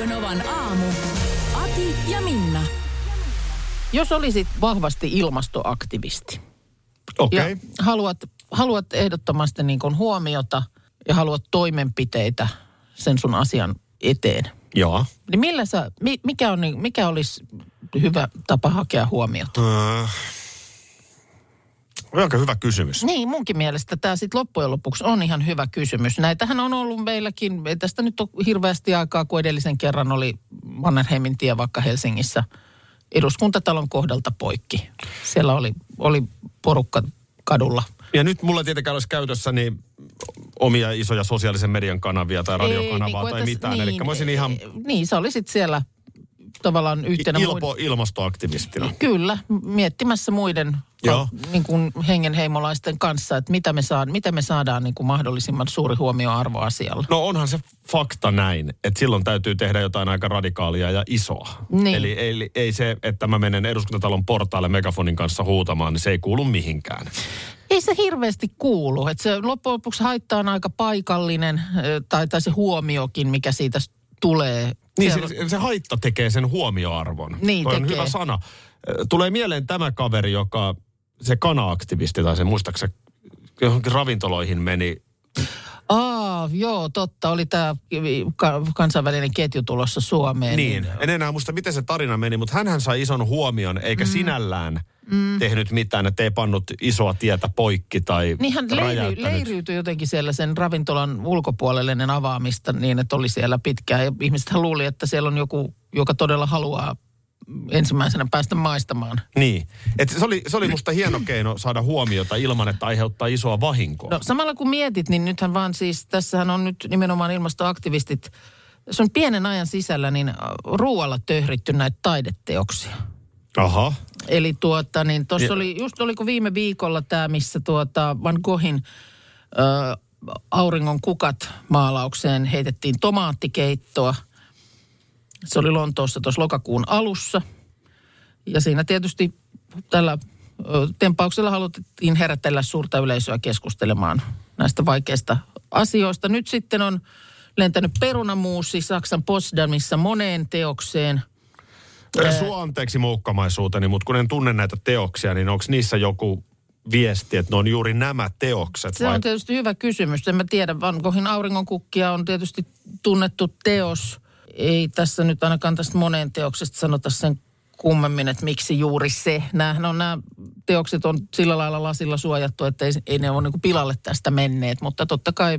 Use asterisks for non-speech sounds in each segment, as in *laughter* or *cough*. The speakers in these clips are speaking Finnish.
Radio Novan aamu. Ati ja Minna. Jos olisit vahvasti ilmastoaktivisti Okei. ja haluat, haluat ehdottomasti niin kuin huomiota ja haluat toimenpiteitä sen sun asian eteen, Joo. niin millä sä, mi- mikä, on, niin- mikä olisi hyvä tapa hakea huomiota? On aika hyvä kysymys. Niin, munkin mielestä tämä sitten loppujen lopuksi on ihan hyvä kysymys. Näitähän on ollut meilläkin, ei tästä nyt ole hirveästi aikaa, kun edellisen kerran oli Mannerheimin tie vaikka Helsingissä eduskuntatalon kohdalta poikki. Siellä oli, oli porukka kadulla. Ja nyt mulla tietenkään olisi käytössä niin omia isoja sosiaalisen median kanavia tai radiokanavaa Ei, tai niin, mitään. niin, Eli mä olisin ihan Niin, sä olisit siellä tavallaan yhtenä ilpo, ilmastoaktivistina. Kyllä, miettimässä muiden Joo. niin kuin hengenheimolaisten kanssa, että mitä me, saa, mitä me saadaan niin kuin mahdollisimman suuri huomioarvo asialla. No onhan se fakta näin, että silloin täytyy tehdä jotain aika radikaalia ja isoa. Niin. Eli, eli ei se, että mä menen eduskuntatalon portaalle megafonin kanssa huutamaan, niin se ei kuulu mihinkään. Ei se hirveästi kuulu. Että se loppujen lopuksi haitta on aika paikallinen, tai, tai se huomiokin, mikä siitä tulee. Niin Siellä- se, se haitta tekee sen huomioarvon. Niin Toi on tekee. hyvä sana. Tulee mieleen tämä kaveri, joka, se kana-aktivisti tai se muistaakseni johonkin ravintoloihin meni. Aa, joo, totta. Oli tämä kansainvälinen ketju tulossa Suomeen. Niin, en enää muista miten se tarina meni, mutta hän sai ison huomion eikä mm. sinällään mm. tehnyt mitään, että ei pannut isoa tietä poikki tai Niin hän leiri, leiriytyi jotenkin siellä sen ravintolan ulkopuolelle ennen avaamista niin, että oli siellä pitkään. Ja ihmiset luuli, että siellä on joku, joka todella haluaa ensimmäisenä päästä maistamaan. Niin, Et se, oli, se oli musta hieno keino saada huomiota ilman, että aiheuttaa isoa vahinkoa. No samalla kun mietit, niin nythän vaan siis, tässähän on nyt nimenomaan ilmastoaktivistit, se on pienen ajan sisällä niin ruoalla töhritty näitä taideteoksia. Aha. Eli tuota, niin tuossa Ja- oli, just oliko viime viikolla tämä, missä tuota Van Goghin ö, auringon kukat maalaukseen heitettiin tomaattikeittoa. Se oli Lontoossa tuossa lokakuun alussa. Ja siinä tietysti tällä tempauksella haluttiin herätellä suurta yleisöä keskustelemaan näistä vaikeista asioista. Nyt sitten on lentänyt perunamuusi Saksan Potsdamissa moneen teokseen. Sua anteeksi moukkamaisuuteni, mutta kun en tunne näitä teoksia, niin onko niissä joku viesti, että ne on juuri nämä teokset? Se on tietysti hyvä kysymys. En mä tiedä, Van Goghin auringonkukkia on tietysti tunnettu teos. Ei tässä nyt ainakaan tästä moneen teoksesta sanota sen kummemmin, että miksi juuri se. Nämähän on nämä teokset on sillä lailla lasilla suojattu, että ei, ei ne ole niin pilalle tästä menneet. Mutta totta kai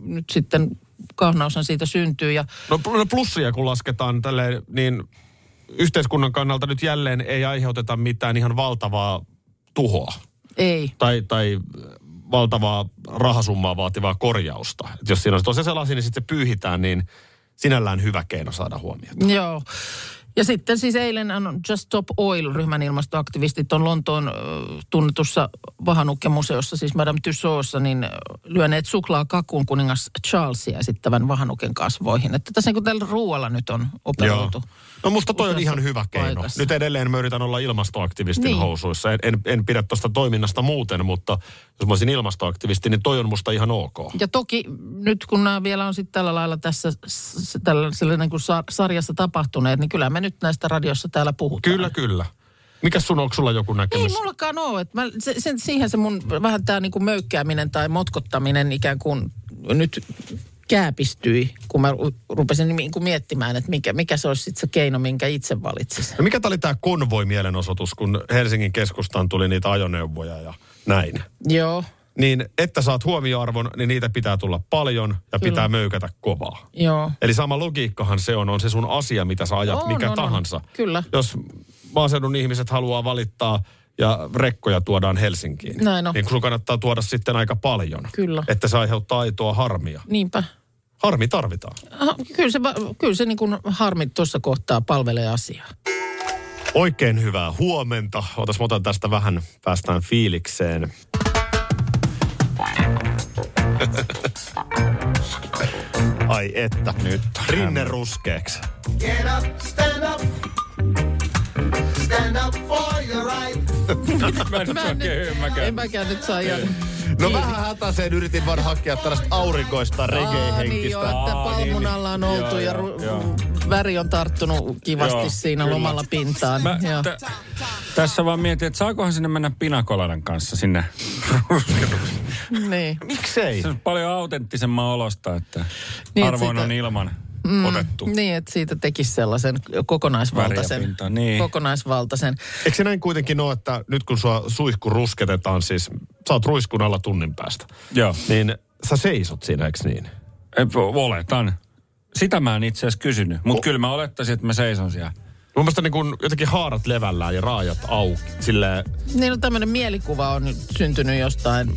nyt sitten kahnaushan siitä syntyy ja No, no plussia kun lasketaan tälleen, niin yhteiskunnan kannalta nyt jälleen ei aiheuteta mitään ihan valtavaa tuhoa. ei. Tai, tai valtavaa rahasummaa vaativaa korjausta. Et jos siinä on tosiaan sellaisia, niin sitten se pyyhitään, niin sinällään hyvä keino saada huomiota. Joo. Ja sitten siis eilen on Just Stop Oil-ryhmän ilmastoaktivistit on Lontoon tunnetussa vahanukkemuseossa, siis Madame Tussaudsssa, niin lyöneet suklaakakun kuningas Charlesia esittävän vahanuken kasvoihin. Että tässä niin kuin tällä ruoalla nyt on operoitu. No musta toi on ihan hyvä keino. paikassa. Nyt edelleen mä yritän olla ilmastoaktivistin Niin. housuissa. En, en, en pidä tuosta toiminnasta muuten, mutta jos mä olisin ilmastoaktivisti, niin toi on musta ihan ok. Ja toki nyt kun nämä vielä on sitten tällä lailla tässä tällä, sellainen kuin sa- sarjassa tapahtuneet, niin kyllä me nyt näistä radiossa täällä puhutaan. Kyllä, kyllä. Mikäs sun, onko sulla joku Ei näkemys? mullakaan ole. Mä, se, sen, siihen se mun vähän tämä niinku möykkääminen tai motkottaminen ikään kuin nyt kääpistyi, kun mä ru- rupesin niinku miettimään, että mikä, mikä se olisi sitten se keino, minkä itse valitsisin. No mikä tää oli tämä konvoi-mielenosoitus, kun Helsingin keskustaan tuli niitä ajoneuvoja ja näin? Joo, Niin, että saat huomioarvon, niin niitä pitää tulla paljon ja Kyllä. pitää möykätä kovaa. joo. Eli sama logiikkahan se on, on se sun asia, mitä sä ajat, On, mikä on, on. tahansa. Kyllä. Jos maaseudun ihmiset haluaa valittaa ja rekkoja tuodaan Helsinkiin, Näin on. niin sun kannattaa tuoda sitten aika paljon. Kyllä. Että se aiheuttaa aitoa harmia. Niinpä. Harmi tarvitaan. Ah, Kyllä se, kyllä se niin kuin harmi tuossa kohtaa palvelee asiaa. Oikein hyvää huomenta. Otas, mä otan tästä vähän, päästään fiilikseen. *laughs* Ai että. Nyt. Rinne ruskeeksi. Get up, stand up. Stand up for your right. *laughs* Mä en Mä en, oikein nyt, en mäkään nyt saa ihan... No vähän hätäiseen yritin vaan hakea tällaista aurinkoista Aa, niin että palmun niin, alla on oltu ja joo, ru- joo. väri on tarttunut kivasti Joo, siinä kyllä. lomalla pintaan. Mä, Joo. t- tässä vaan mietin, että saakohan sinne mennä pinakoladan kanssa sinne. Niin. Miksei? Se on paljon autenttisemman olosta, että Niin, että siitä- on ilman otettu. Niin, että siitä tekisi sellaisen kokonaisvaltaisen. Niin. Kokonaisvaltaisen. Eikö se näin kuitenkin ole, että nyt kun sua suihku rusketetaan, siis sä oot ruiskun alla tunnin päästä, Joo, niin sä seisot siinä, eikö niin? E, oletan. Sitä mä en itse asiassa kysynyt, mutta kyllä mä olettaisin, että mä seison siellä. Mun mielestä niin kun jotenkin haarat levällään ja raajat auki. Silleen, Niin no tämmöinen mielikuva on nyt syntynyt jostain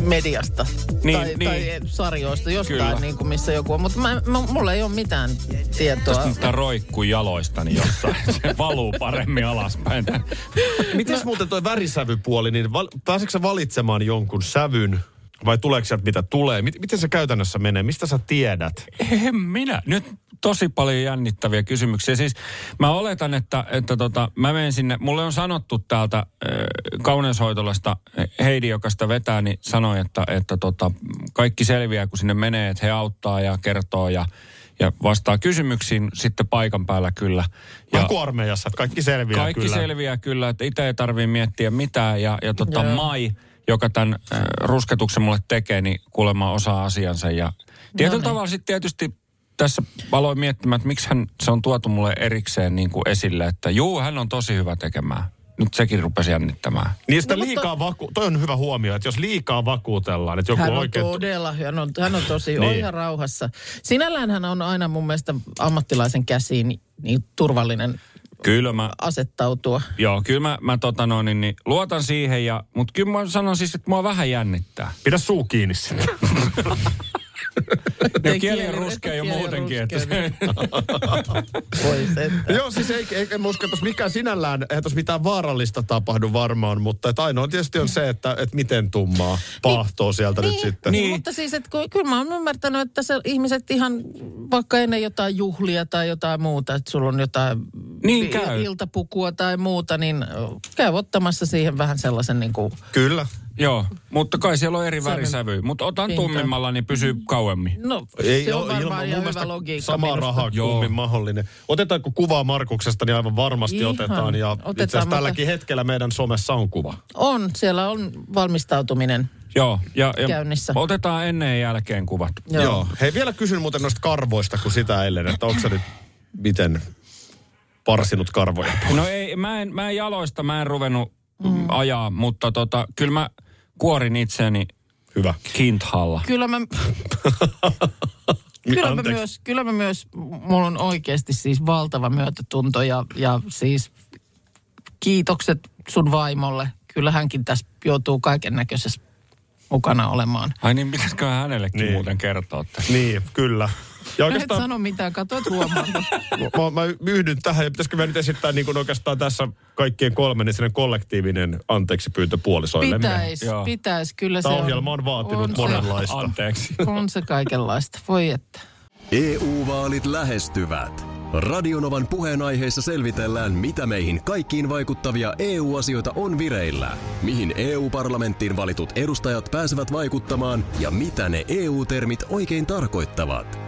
mediasta Niin, tai, niin. tai sarjoista, jostain Kyllä. niin kuin missä joku on. Mutta mä, mä, mulla ei ole mitään tietoa. Tästä nyt roikkuu jaloistani jossain. *laughs* Se valuu paremmin alaspäin. Miten muuten toi värisävypuoli, niin val, pääseekö sä valitsemaan jonkun sävyn vai tuleeko sieltä mitä tulee? Miten, se käytännössä menee? Mistä sä tiedät? En minä. Nyt tosi paljon jännittäviä kysymyksiä. Siis mä oletan, että, että tota, mä menen sinne. Mulle on sanottu täältä äh, kauneushoitolasta, Heidi, joka sitä vetää, niin sanoi, että, että tota, kaikki selviää, kun sinne menee, että he auttaa ja kertoo ja, ja vastaa kysymyksiin sitten paikan päällä kyllä. Ja, Ja Hakuarmeijassa, että kaikki selviää kaikki kyllä. selviää kyllä, että itse ei tarvitse miettiä mitään. Ja, ja tota, Joo. Mai, joka tämän äh, rusketuksen mulle tekee, niin kuulemma osaa asiansa. Ja tietyllä niin. tavalla sitten tietysti tässä aloin miettimään, että miksi hän, se on tuotu mulle erikseen niin kuin esille, että juu, hän on tosi hyvä tekemään. Nyt sekin rupesi jännittämään. Niin sitä No, mutta- liikaa vaku... Toi on hyvä huomio, että jos liikaa vakuutellaan, että joku Hän on oikein... todella, hän on, hän on tosi Niin. niin. ihan rauhassa. Sinällään hän on aina mun mielestä ammattilaisen käsiin niin turvallinen Kyllä mä, asettautua. joo, kyllä mä, mä tota no, niin, niin, luotan siihen, ja, mutta kyllä mä sanon siis, että mua vähän jännittää. Pidä suu kiinni sitten. *laughs* Ja kieli on ruskea jo muutenkin, että se, niin Voi sentään. Joo, siis ei, ei, en usko, että tuossa mikään sinällään, eihän tuossa mitään vaarallista tapahdu varmaan, mutta että ainoa tietysti on se, että, että miten tummaa pahtoo sieltä nyt sitten. Niin. Niin. Mutta siis, että kyllä mä oon ymmärtänyt, että se ihmiset ihan vaikka ennen jotain juhlia tai jotain muuta, että sulla on jotain Niin käy. iltapukua tai muuta, niin käy ottamassa siihen vähän sellaisen niin kuin, Kyllä. Joo, mutta kai siellä on eri värisävy. Mutta otan pinta. tummimmalla, niin pysyy kauemmin. no Ei se on varmaan ilman, ihan hyvä logiikka rahaa Joo. kummin mahdollinen. Otetaanko kuvaa Markuksesta, niin aivan varmasti Ihan. otetaan. Ja Otetaan, itse asiassa mutta- tälläkin hetkellä meidän somessa on kuva. On, siellä on valmistautuminen. Joo, ja, ja Käynnissä. otetaan ennen ja jälkeen kuvat. Joo. Joo. Hei, vielä kysyn muuten noista karvoista, kun sitä eilen, että onko se nyt miten parsinut karvoja? No ei, mä en, mä en jaloista, mä en ruvennut mm. ajaa, mutta tota, kyllä mä kuorin itseäni Hyvä. kinthalla. Kyllä mä, kyllä mä, myös, kyllä mä myös, mulla on oikeasti siis valtava myötätunto ja, ja siis kiitokset sun vaimolle. Kyllä hänkin tässä joutuu kaiken näköisessä mukana olemaan. Ai niin, pitäisikö hänellekin Niin. niin. muuten kertoa tästä? Niin, kyllä. Ja Mä et oikeastaan sano mitään, katoit huomaan. *laughs* mä, mä yhdyn tähän ja pitäisikö me nyt esittää niin kuin oikeastaan tässä kaikkien kolmen niin kollektiivinen anteeksi pyyntö puolisoillemme. Pitäis, Joo. pitäis. Kyllä Tämä se ohjelma on vaatinut se- monenlaista. Anteeksi. *laughs* On se kaikenlaista. Voi että. EU-vaalit lähestyvät. Radionovan puheenaiheessa selvitellään, mitä meihin kaikkiin vaikuttavia EU-asioita on vireillä, mihin EU-parlamenttiin valitut edustajat pääsevät vaikuttamaan ja mitä ne EU-termit oikein tarkoittavat.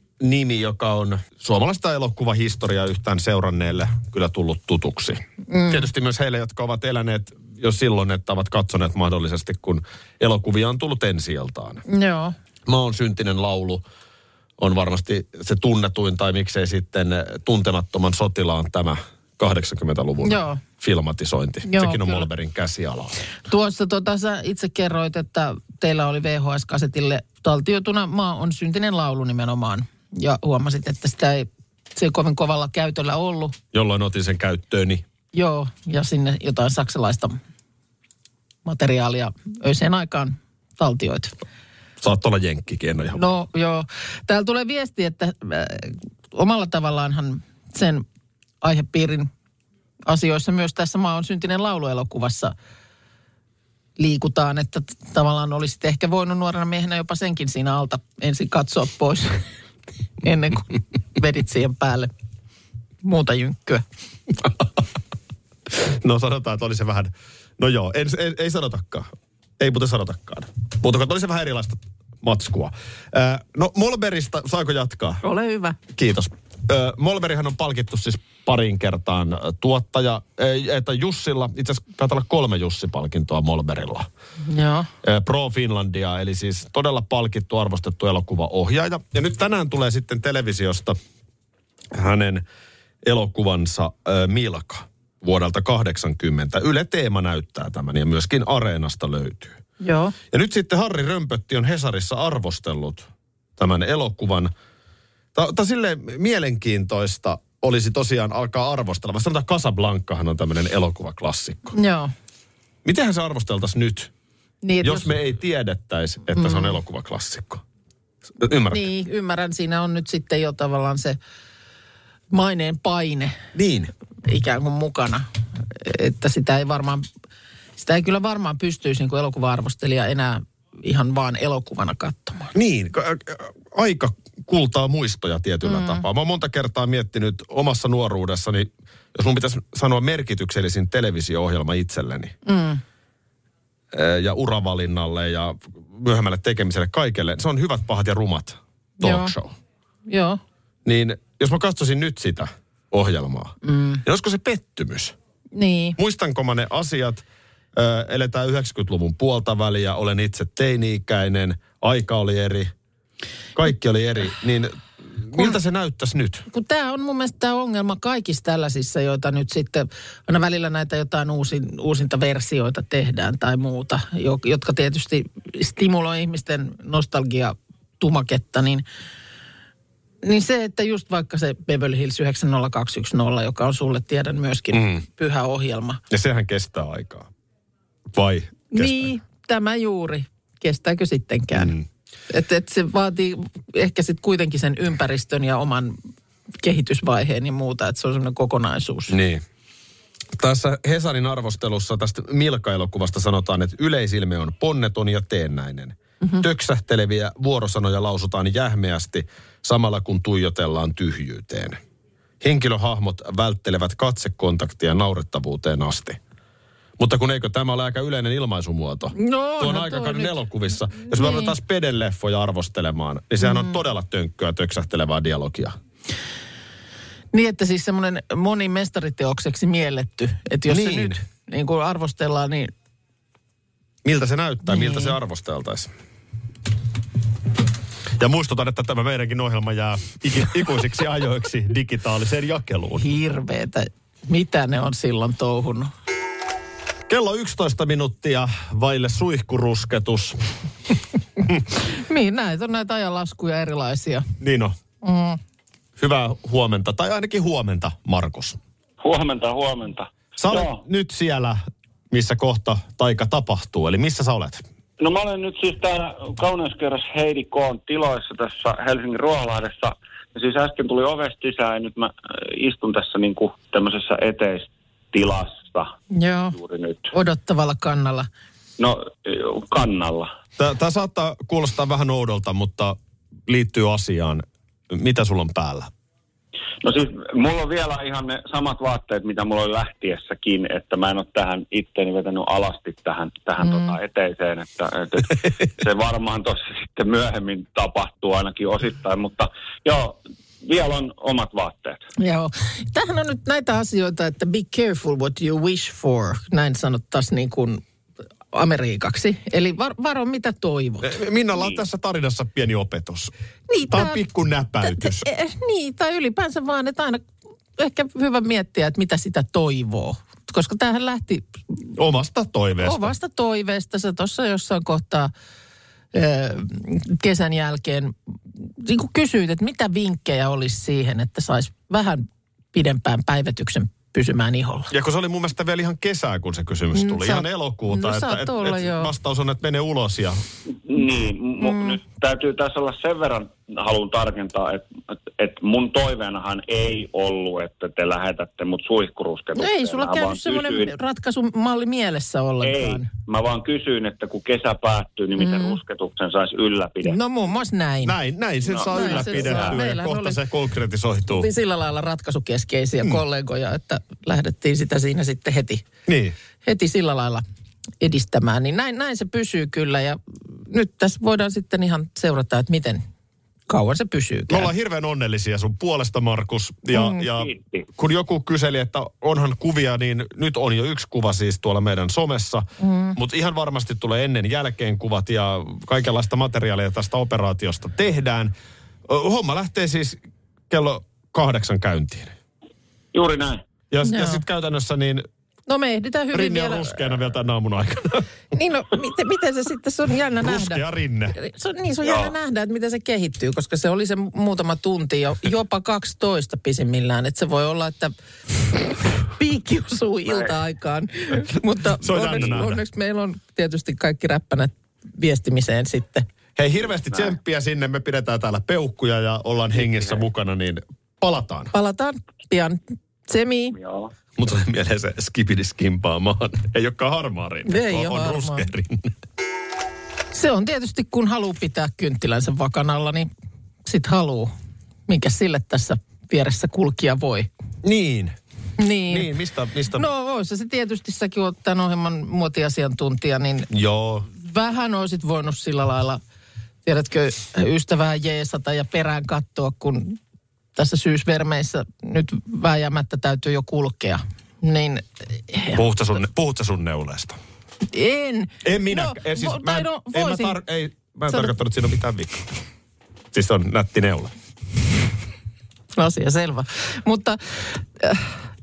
nimi, joka on suomalaista elokuvahistoriaa yhtään seuranneelle kyllä tullut tutuksi. Mm. Tietysti myös heille, jotka ovat eläneet jo silloin, että ovat katsoneet mahdollisesti, kun elokuvia on tullut ensi Joo. Mä oon syntinen laulu on varmasti se tunnetuin, tai miksei sitten tuntemattoman sotilaan tämä 80-luvun Joo. filmatisointi. Joo, Sekin on kyllä. Molberin käsialaa. Tuossa tota, sä itse kerroit, että teillä oli VHS-kasetille taltioituna Maa on syntinen laulu nimenomaan. Ja huomasit, että sitä ei, se ei kovin kovalla käytöllä ollut. Jolloin otin sen käyttööni. Joo, ja sinne jotain saksalaista materiaalia öiseen aikaan taltioit. Saat olla jenkkikin, en ole ihan No joo. Täällä tulee viesti, että äh, omalla tavallaanhan sen aihepiirin asioissa myös tässä Maa on syntinen lauluelokuvassa liikutaan, että tavallaan olisit ehkä voinut nuorena miehenä jopa senkin siinä alta ensin katsoa pois *laughs* ennen kuin *laughs* vedit siihen päälle muuta jynkkyä. No sanotaan, että oli se vähän... No joo, ei, ei, ei sanotakaan. Ei muuten sanotakaan. Mutta oli se vähän erilaista matskua. Äh, no Molberista, saako jatkaa? Ole hyvä. Kiitos. Ö, Molberihan on palkittu siis parin kertaan tuottaja, että Jussilla, itse asiassa taitaa olla kolme Jussi-palkintoa Molberilla. Joo. Pro Finlandia, eli siis todella palkittu, arvostettu elokuvaohjaaja. Ja nyt tänään tulee sitten televisiosta hänen elokuvansa Milka vuodelta 80. Yle Teema näyttää tämän ja myöskin Areenasta löytyy. Joo. Ja nyt sitten Harri Römpötti on Hesarissa arvostellut tämän elokuvan. Tämä on silleen mielenkiintoista olisi tosiaan alkaa arvostella. Mä sanotaan Casablancahan on tämmöinen elokuvaklassikko. Joo. Mitenhän se arvosteltaisiin nyt, Niin, että jos me ei tiedettäisi, että se on elokuvaklassikko? Ymmärrät? Niin, ymmärrän. Siinä on nyt sitten jo tavallaan se maineen paine niin. ikään kuin mukana. Että sitä ei varmaan, sitä ei kyllä varmaan pystyisi niin kuin elokuva-arvostelija enää ihan vaan elokuvana katsomaan. Niin, aika kultaa muistoja tietyllä mm. tapaa. Mä oon monta kertaa miettinyt omassa nuoruudessani, jos mun pitäisi sanoa merkityksellisin televisio-ohjelma itselleni. Mm. Ja uravalinnalle ja myöhemmälle tekemiselle kaikelle. Se on hyvät, pahat ja rumat talk Joo. show. Joo. Niin jos mä katsoisin nyt sitä ohjelmaa, mm. niin olisiko se pettymys? Niin. Muistanko mä ne asiat? Ö, eletään 90-luvun puolta väliä, olen itse teini-ikäinen, aika oli eri, kaikki oli eri. Niin miltä se näyttäisi nyt? Kun tämä on mun mielestä tämä ongelma kaikissa tällaisissa, joita nyt sitten, aina välillä näitä jotain uusin, uusinta versioita tehdään tai muuta, jo- jotka tietysti stimuloi ihmisten nostalgia tumaketta, niin niin se, että just vaikka se Beverly Hills 90210, joka on sulle tiedän myöskin mm. pyhä ohjelma. Ja sehän kestää aikaa. Vai kestää? Niin, tämä juuri. Kestääkö sittenkään? Mm. Että et se vaatii ehkä sitten kuitenkin sen ympäristön ja oman kehitysvaiheen ja muuta, että se on semmoinen kokonaisuus. Niin. Tässä Hesarin arvostelussa tästä Milka-elokuvasta sanotaan, että yleisilme on ponneton ja teennäinen. Mm-hmm. Töksähteleviä vuorosanoja lausutaan jähmeästi samalla kun tuijotellaan tyhjyyteen. Henkilöhahmot välttelevät katsekontaktia naurettavuuteen asti. Mutta kun eikö tämä ole aika yleinen ilmaisumuoto? No, Tuon onhan aikakauden elokuvissa. Jos me Niin. ruvetaan spedeleffoja arvostelemaan, niin sehän on todella tönkköä töksähtelevää dialogia. Niin, että siis semmoinen moni mestariteokseksi mielletty. Että jos niin. se Niin. nyt niin kuin arvostellaan, niin miltä se näyttää, miltä Niin. se arvosteltaisiin. Ja muistutan, että tämä meidänkin ohjelma jää *laughs* ikuisiksi ajoiksi digitaaliseen jakeluun. hirveetä. Mitä ne on silloin touhunut? Kello 11 minuuttia vaille suihkurusketus. *laughs* Niin, näitä on näitä ajanlaskuja erilaisia. Niin on. Mm. Hyvää huomenta, tai ainakin huomenta, Markus. Huomenta, huomenta. Sä olet Joo. nyt siellä, missä kohta taika tapahtuu. Eli missä sä olet? No mä olen nyt siis täällä kauneuskerras Heidi Koon tiloissa tässä Helsingin Ruoholahdessa. Ja siis äsken tuli ovesta sisään ja nyt mä äh, istun tässä niin kuin tämmöisessä eteistilassa Joo, juuri nyt. odottavalla kannalla. No kannalla. Tämä saattaa kuulostaa vähän oudolta, mutta liittyy asiaan. Mitä sulla on päällä? No siis mulla on vielä ihan ne samat vaatteet, mitä mulla oli lähtiessäkin, että mä en ole tähän itteeni vetänyt alasti tähän, tähän mm. tota eteiseen, että, että se varmaan tuossa sitten myöhemmin tapahtuu ainakin osittain, mutta joo, vielä on omat vaatteet. Joo. Tähän on nyt näitä asioita, että be careful what you wish for, näin sanottaisiin niin kuin amerikaksi. Eli var, varo mitä toivot. Minnalla on tässä tarinassa pieni opetus. Niin, Tämä on pikku näpäytys. Eh, eh, Niin, tai ylipäänsä vaan, että aina ehkä hyvä miettiä, että mitä sitä toivoo. Koska tämähän lähti Omasta toiveesta. omasta toiveesta. Sä tuossa jossain kohtaa kesän jälkeen niin kuin kysyit, että mitä vinkkejä olisi siihen, että saisi vähän pidempään päivätyksen pysymään iholla. Ja kun se oli mun mielestä vielä ihan kesää, kun se kysymys Mm, tuli, sä ihan oot- elokuuta, no, että et, olla, et joo. vastaus on, että mene ulos ja Niin, mm. nyt täytyy tässä olla sen verran, haluan tarkentaa, että, että, että mun toiveenahan ei ollut, että te lähetätte mut No suihkurusketukseen. ei sulla Mä käynyt semmoinen kysyin- ratkaisumalli mielessä Ei, ollenkaan. mä vaan kysyin, että kun kesä päättyy, niin miten mm. rusketuksen saisi ylläpidettyä. No muun muassa näin. näin, näin sen No, saa ylläpidettyä ja kohta oli- se konkretisoituu. Oltiin sillä lailla ratkaisukeskeisiä mm. kollegoja, että lähdettiin sitä siinä sitten heti, Niin. heti sillä lailla edistämään. Niin näin, näin se pysyy kyllä ja nyt tässä voidaan sitten ihan seurata, että miten kauan se pysyy. Me ollaan hirveän onnellisia sun puolesta, Markus. Ja, Mm. ja Kiitti. kun joku kyseli, että onhan kuvia, niin nyt on jo yksi kuva siis tuolla meidän somessa. Mm. Mutta ihan varmasti tulee ennen jälkeen kuvat ja kaikenlaista materiaalia tästä operaatiosta tehdään. Homma lähtee siis kello kahdeksan käyntiin. Juuri näin. Ja, ja Joo. sitten käytännössä niin No me ehditään hyvin rinne on vielä. ruskeana vielä tämän aamun aikana. Niin no, miten, miten se sitten, se on jännä nähdä. Ruskea rinne. Se on, niin se on Joo. jännä nähdä, että miten se kehittyy, koska se oli se muutama tunti jo, jopa 12 pisimmillään. Että se voi olla, että piikki osuu ilta-aikaan. Mutta Se on jännä onneksi, nähdä. onneksi meillä on tietysti kaikki räppänät viestimiseen sitten. Hei, hirveästi tsemppiä sinne. Me pidetään täällä peukkuja ja ollaan hengessä mukana, niin palataan. Palataan pian. Semi. Joo. Mutta tulee mieleen se skipidiskimpaamaan. Ei olekaan harmaa rinne, Ei on, oo on ruskea rinne. Se on tietysti, kun haluaa pitää kynttilänsä vakanalla, niin sit haluu. Minkä sille tässä vieressä kulkija voi. Niin. Niin. Niin, mistä, mistä? No voisi se tietysti, säkin oot tämän ohjelman muotiasiantuntija, niin Joo. vähän olisit voinut sillä lailla, tiedätkö, ystävää jeesata ja perään katsoa, kun tässä syysvermeissä nyt vääjäämättä täytyy jo kulkea. Niin Puhutko sun, puhutko sun neuleesta? en. En minä. No, en, siis, vo- mä, en, no, en mä, tar, ei, mä en Sano- tarkoittanut, että siinä on mitään vikaa. Siis on nätti neule. Asia selvä. Mutta äh,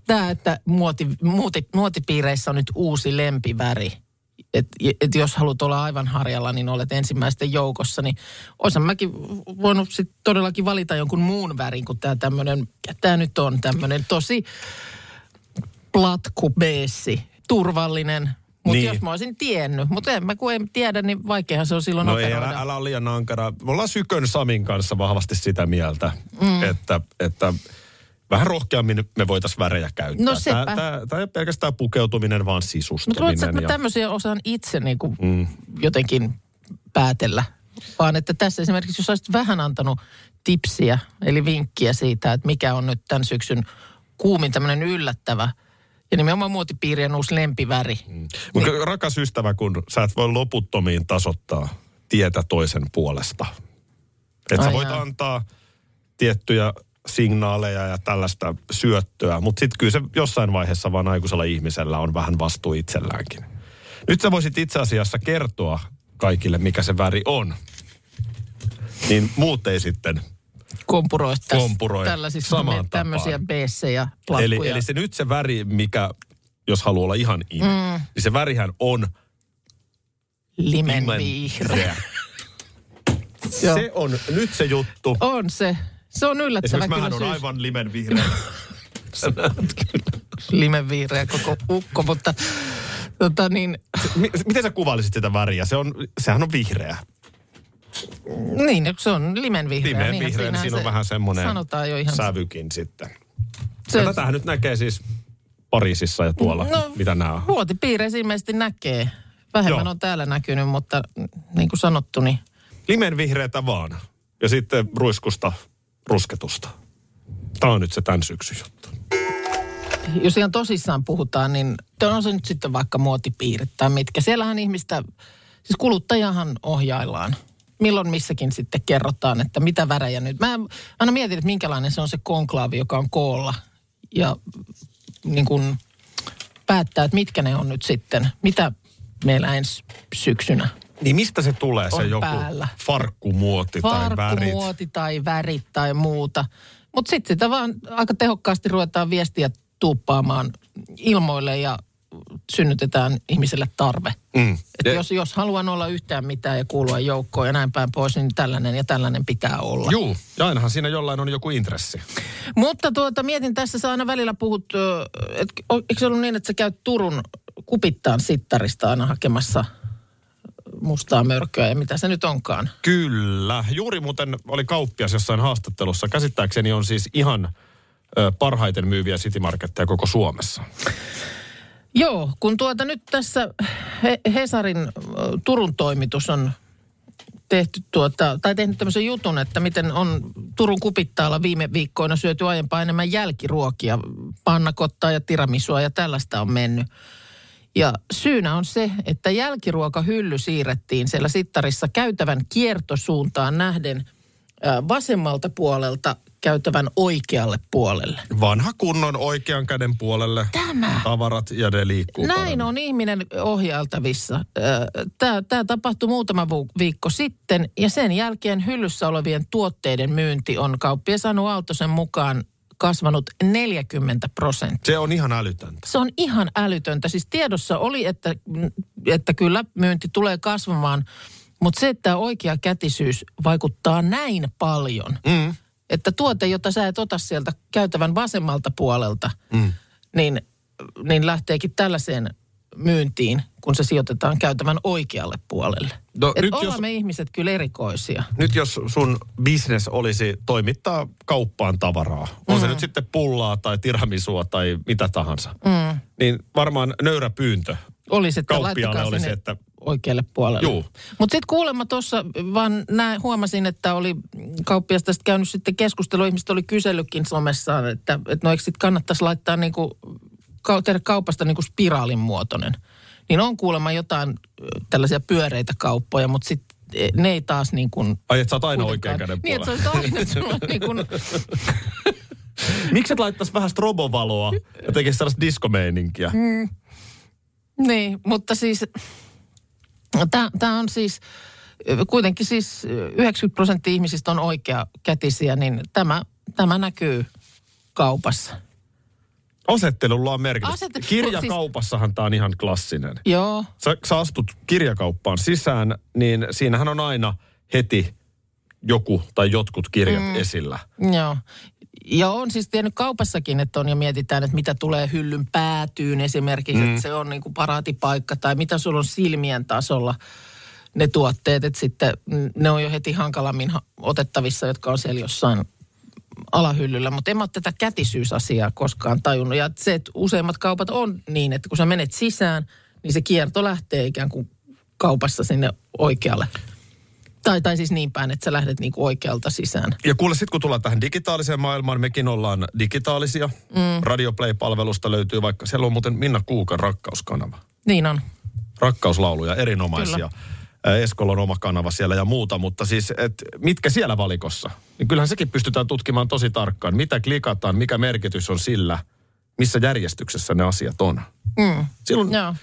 tämä, että muoti, muoti, muotipiireissä on nyt uusi lempiväri. Että et jos haluat olla aivan harjalla, niin olet ensimmäisten joukossa. Niin olisin mäkin voinut sit todellakin valita jonkun muun värin kuin tämä tämmöinen, tämä nyt on tämmöinen tosi platku beessi, turvallinen. Mutta Niin. jos mä olisin tiennyt, mutta en mä kun en tiedä, niin vaikeahan se on silloin No ei, operoida. älä, älä ole liian ankara. Me ollaan Sykön Samin kanssa vahvasti sitä mieltä, mm. että, että vähän rohkeammin me voitaisiin värejä käyttää. No sepä. Tämä, tämä, tämä ei ole pelkästään pukeutuminen, vaan Mutta sisustaminen. luuletko, että mä ja- tämmöisiä osaan itse niin kuin mm. jotenkin päätellä? Vaan että tässä esimerkiksi, jos olisit vähän antanut tipsiä, eli vinkkiä siitä, että mikä on nyt tämän syksyn kuumin tämmöinen yllättävä ja nimenomaan muotipiirien uusi lempiväri. Mm. Mutta rakas ystävä, kun sä et voi loputtomiin tasoittaa tietä toisen puolesta. Että sä voit jaa. antaa tiettyjä signaaleja ja tällaista syöttöä, mutta sitten kyllä se jossain vaiheessa vaan aikuisella ihmisellä on vähän vastuu itselläänkin. Nyt sä voisit itse asiassa kertoa kaikille, mikä se väri on. Niin muut ei sitten. Kompuroit tässä Kompuroi tällaisissa samaan tämmöisiä beessejä. Eli, eli se nyt se väri, mikä, jos haluaa olla ihan in, mm. niin se värihän on limenvihreä. *laughs* Joo. Se on nyt se juttu. On se. Se on yllättävä Esimerkiksi mähän kyllä on syys. aivan limen *laughs* vihreä. Kyllä. limenvihreä koko ukko, mutta tota niin, Mi- Miten sä kuvailisit sitä väriä? Se on, sehän on vihreä. niin se on limenvihreä. Limen Niinhän vihreä, niin siinä on se vähän semmoinen Sanotaan jo ihan. sävykin sitten. se, Ja tätähän nyt näkee siis Pariisissa ja tuolla, No, mitä nämä on. Muotipiireissä ilmeisesti näkee. Vähemmän Joo. on täällä näkynyt, mutta niin kuin sanottu, niin Limen vihreätä vaan. Ja sitten ruiskusta rusketusta. Tämä on nyt se tämän syksyn juttu. jos ihan tosissaan puhutaan, niin on se nyt sitten vaikka muotipiirit tai mitkä. Siellähän ihmistä, siis kuluttajahan ohjaillaan. Milloin missäkin sitten kerrotaan, että mitä värejä nyt. Mä aina mietin, että minkälainen se on se konklaavi, joka on koolla. Ja niin kuin päättää, että mitkä ne on nyt sitten. Mitä meillä ensi syksynä Niin mistä se tulee se joku päällä. farkkumuoti tai värit? farkkumuoti tai värit tai muuta. Mutta sitten sitä vaan aika tehokkaasti ruvetaan viestiä tuuppaamaan ilmoille ja synnytetään ihmiselle tarve. Mm. Et jos, jos haluan olla yhtään mitään ja kuulua joukkoon ja näin päin pois, niin tällainen ja tällainen pitää olla. Juu, ja ainahan siinä jollain on joku intressi. Mutta tuota, mietin tässä, sä aina välillä puhut, että eikö se ollut niin, että sä käyt Turun kupittaan sittarista aina hakemassa mustaa mörköä ja mitä se nyt onkaan. Kyllä. Juuri muuten oli kauppias jossain haastattelussa. Käsittääkseni on siis ihan ö, parhaiten myyviä City Marketteja koko Suomessa. Joo, kun tuota nyt tässä He- Hesarin Turun toimitus on tehty tuota, tai tehnyt tämmöisen jutun, että miten on Turun kupittaalla viime viikkoina syöty aiempaa enemmän jälkiruokia, pannakottaa ja tiramisua ja tällaista on mennyt. Ja syynä on se, että jälkiruokahylly siirrettiin siellä sittarissa käytävän kiertosuuntaan nähden vasemmalta puolelta käytävän oikealle puolelle. Vanha kunnon oikean käden puolelle. Tämä. Tavarat ja ne liikkuu Näin paremmin. on ihminen ohjailtavissa. Tämä, tämä tapahtui muutama viikko sitten ja sen jälkeen hyllyssä olevien tuotteiden myynti on kauppias Anu Aaltosen mukaan kasvanut 40 prosenttia. Se on ihan älytöntä. Se on ihan älytöntä. Siis tiedossa oli, että, että kyllä myynti tulee kasvamaan, mutta se, että oikea kätisyys vaikuttaa näin paljon, Mm. että tuote, jota sä et ota sieltä käytävän vasemmalta puolelta, mm. niin, niin lähteekin tällaiseen myyntiin, kun se sijoitetaan käytävän oikealle puolelle. No, Et nyt ollaan jos- me ihmiset kyllä erikoisia. Nyt jos sun business olisi toimittaa kauppaan tavaraa, on Mm. se nyt sitten pullaa tai tiramisua tai mitä tahansa, Mm. niin varmaan nöyrä pyyntö Olisi, että kauppiaalle olisi, että oikealle puolelle. Mutta sitten kuulemma tuossa vaan näin, huomasin, että oli kauppias tästä käynyt sitten keskustelua. Ihmiset oli kysellytkin somessaan, että, että no eikö sitten kannattaisi laittaa niinku, tehdä kaupasta niinku spiraalin muotoinen. Niin on kuulemma jotain tällaisia pyöreitä kauppoja, mutta sitten ne ei taas niin kuin... ai et sä oot aina oikean käden Niin, että puolella. se olisi aina, *laughs* että sulla on niin kuin, Miksi et laittaisi vähän strobovaloa ja tekisi sellaista diskomeininkiä? Mm. Niin, mutta siis tämä on siis kuitenkin siis 90 prosenttia ihmisistä on oikea kätisiä, niin tämä, tämä näkyy kaupassa. Asettelulla on merkitys. Asettelu- Kirjakaupassahan tämä on ihan klassinen. Joo, Sä, sä astut kirjakauppaan sisään, niin siinähän on aina heti joku tai jotkut kirjat mm. esillä. joo. Ja on siis tiennyt kaupassakin, että on ja mietitään, että mitä tulee hyllyn päätyyn esimerkiksi, mm. että se on niin kuin paraatipaikka tai mitä sulla on silmien tasolla ne tuotteet, että sitten ne on jo heti hankalammin ha- otettavissa, jotka on siellä jossain alahyllyllä, mutta en mä ole tätä kätisyysasiaa koskaan tajunnut. Ja se, että useimmat kaupat on niin, että kun sä menet sisään, niin se kierto lähtee ikään kuin kaupassa sinne oikealle. Tai, tai siis niin päin, että sä lähdet niinku oikealta sisään. Ja kuule, sitten kun tullaan tähän digitaaliseen maailmaan, mekin ollaan digitaalisia. Mm. Radio Play-palvelusta löytyy vaikka, siellä on muuten Minna Kuukan rakkauskanava. Niin on. Rakkauslauluja, erinomaisia. Kyllä. Ää, Eskolla on oma kanava siellä ja muuta, mutta siis, et mitkä siellä valikossa? Niin kyllähän sekin pystytään tutkimaan tosi tarkkaan. Mitä klikataan, mikä merkitys on sillä, missä järjestyksessä ne asiat on. Mm. Silloin Joo.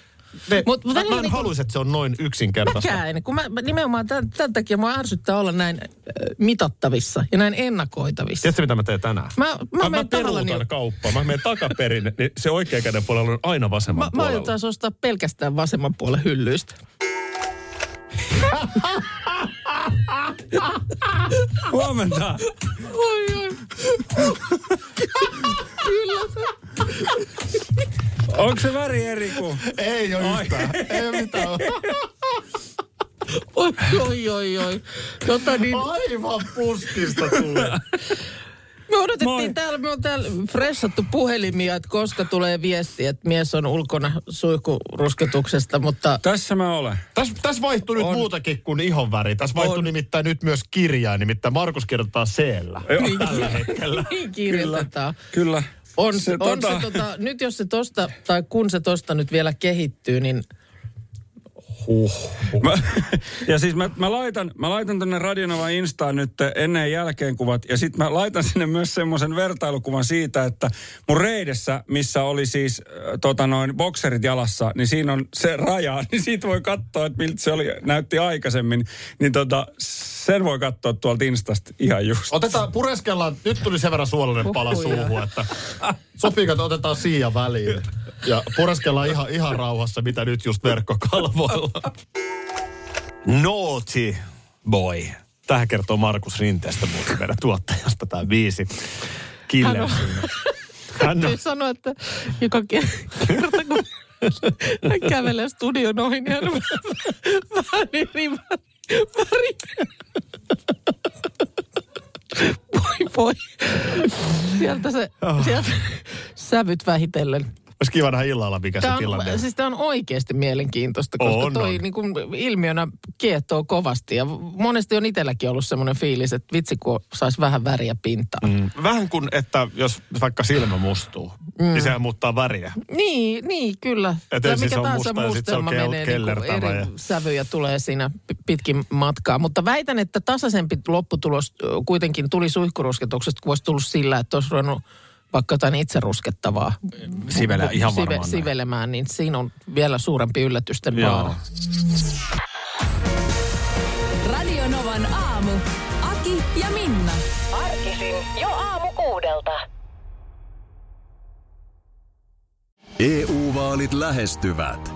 ne, Mut- mut mä, mä en niinku- haluaisi, että se on noin yksinkertaista. Mäkään, kun mä, mä nimenomaan tämän, tämän takia mua ärsyttää olla näin äh, mitattavissa ja näin ennakoitavissa. Tiedätkö, mitä mä teen tänään? Mä- mä mä, mä peruutan niin- kauppaan. Mä menen takaperin, niin se oikea käden puolella on aina vasemman Mä, mä puolella. aion taas ostaa pelkästään vasemman puolen hyllyistä. Huomenta. Oi, oi. Onko se väri eri kuin? Ei ole yhtään. Ei mitään. Oi, oi, oi, oi. Tota niin, Aivan puskista tulee. Me odotettiin Moi. täällä, me on täällä fressattu puhelimia, että koska tulee viesti, että mies on ulkona suihkurusketuksesta, mutta Tässä mä olen. Tässä täs vaihtui nyt muutakin kuin ihonväri. Tässä vaihtui On. nimittäin nyt myös kirjain, nimittäin Markus kirjoittaa C-llä tällä hetkellä. niin kirjoitetaan. Kyllä. On se, Se on tota- se tota, nyt jos se tosta, tai kun se tosta nyt vielä kehittyy, niin Huh. Mä, *laughs* ja siis mä, mä laitan, mä laitan tonne Radionova Instaan nyt ennen ja jälkeen kuvat. Ja sitten mä laitan sinne myös semmoisen vertailukuvan siitä, että mun reidessä, missä oli siis äh, tota noin bokserit jalassa, niin siinä on se raja. *laughs* Niin siitä voi katsoa, että miltä se oli, näytti aikaisemmin. Niin tota, sen voi katsoa tuolta Instasta ihan just. Otetaan, pureskellaan, nyt tuli sen verran suolainen pala suuhun, että sopiiko, että otetaan Siia väliin. Ja pureskellaan ihan, ihan rauhassa, mitä nyt just verkkokalvoilla. Naughty boy. Tähän kertoo Markus Rinteestä, muuten meidän tuottajasta, tämä viisi. Killer. Hän on- Hän on, täytyy sanoa, että joka ke- kerta kun hän kävelee studion ohi, niin hän vähän eri väri. Voi voi. Sieltä se, sieltä sävyt vähitellen. Olisi kiva nähdä illalla, mikä se Tämä tilanne on, siis tämä on oikeasti mielenkiintoista, koska On, toi on. Niin kuin ilmiönä kiehtoo kovasti. Ja monesti on itselläkin ollut semmoinen fiilis, että vitsi kun saisi vähän väriä pintaan. Mm. Vähän kuin, että jos vaikka silmä mustuu, mm. niin sehän muuttaa väriä. Niin, niin, kyllä. Et ja mikä se tahansa musta se mustelma kel- menee niin eri ja- sävyjä tulee siinä pi- pitkin matkaa. Mutta väitän, että tasaisempi lopputulos kuitenkin tuli suihkurusketuksesta, kun olisi tullut sillä, että olisi ruvennut vaikka jotain itse ruskettavaa Sivelä, ihan varmaan näin. sivelemään, niin siinä on vielä suurempi yllätysten Joo. vaara. Radio Novan aamu. Aki ja Minna. Arkisin jo aamu kuudelta. EU-vaalit lähestyvät.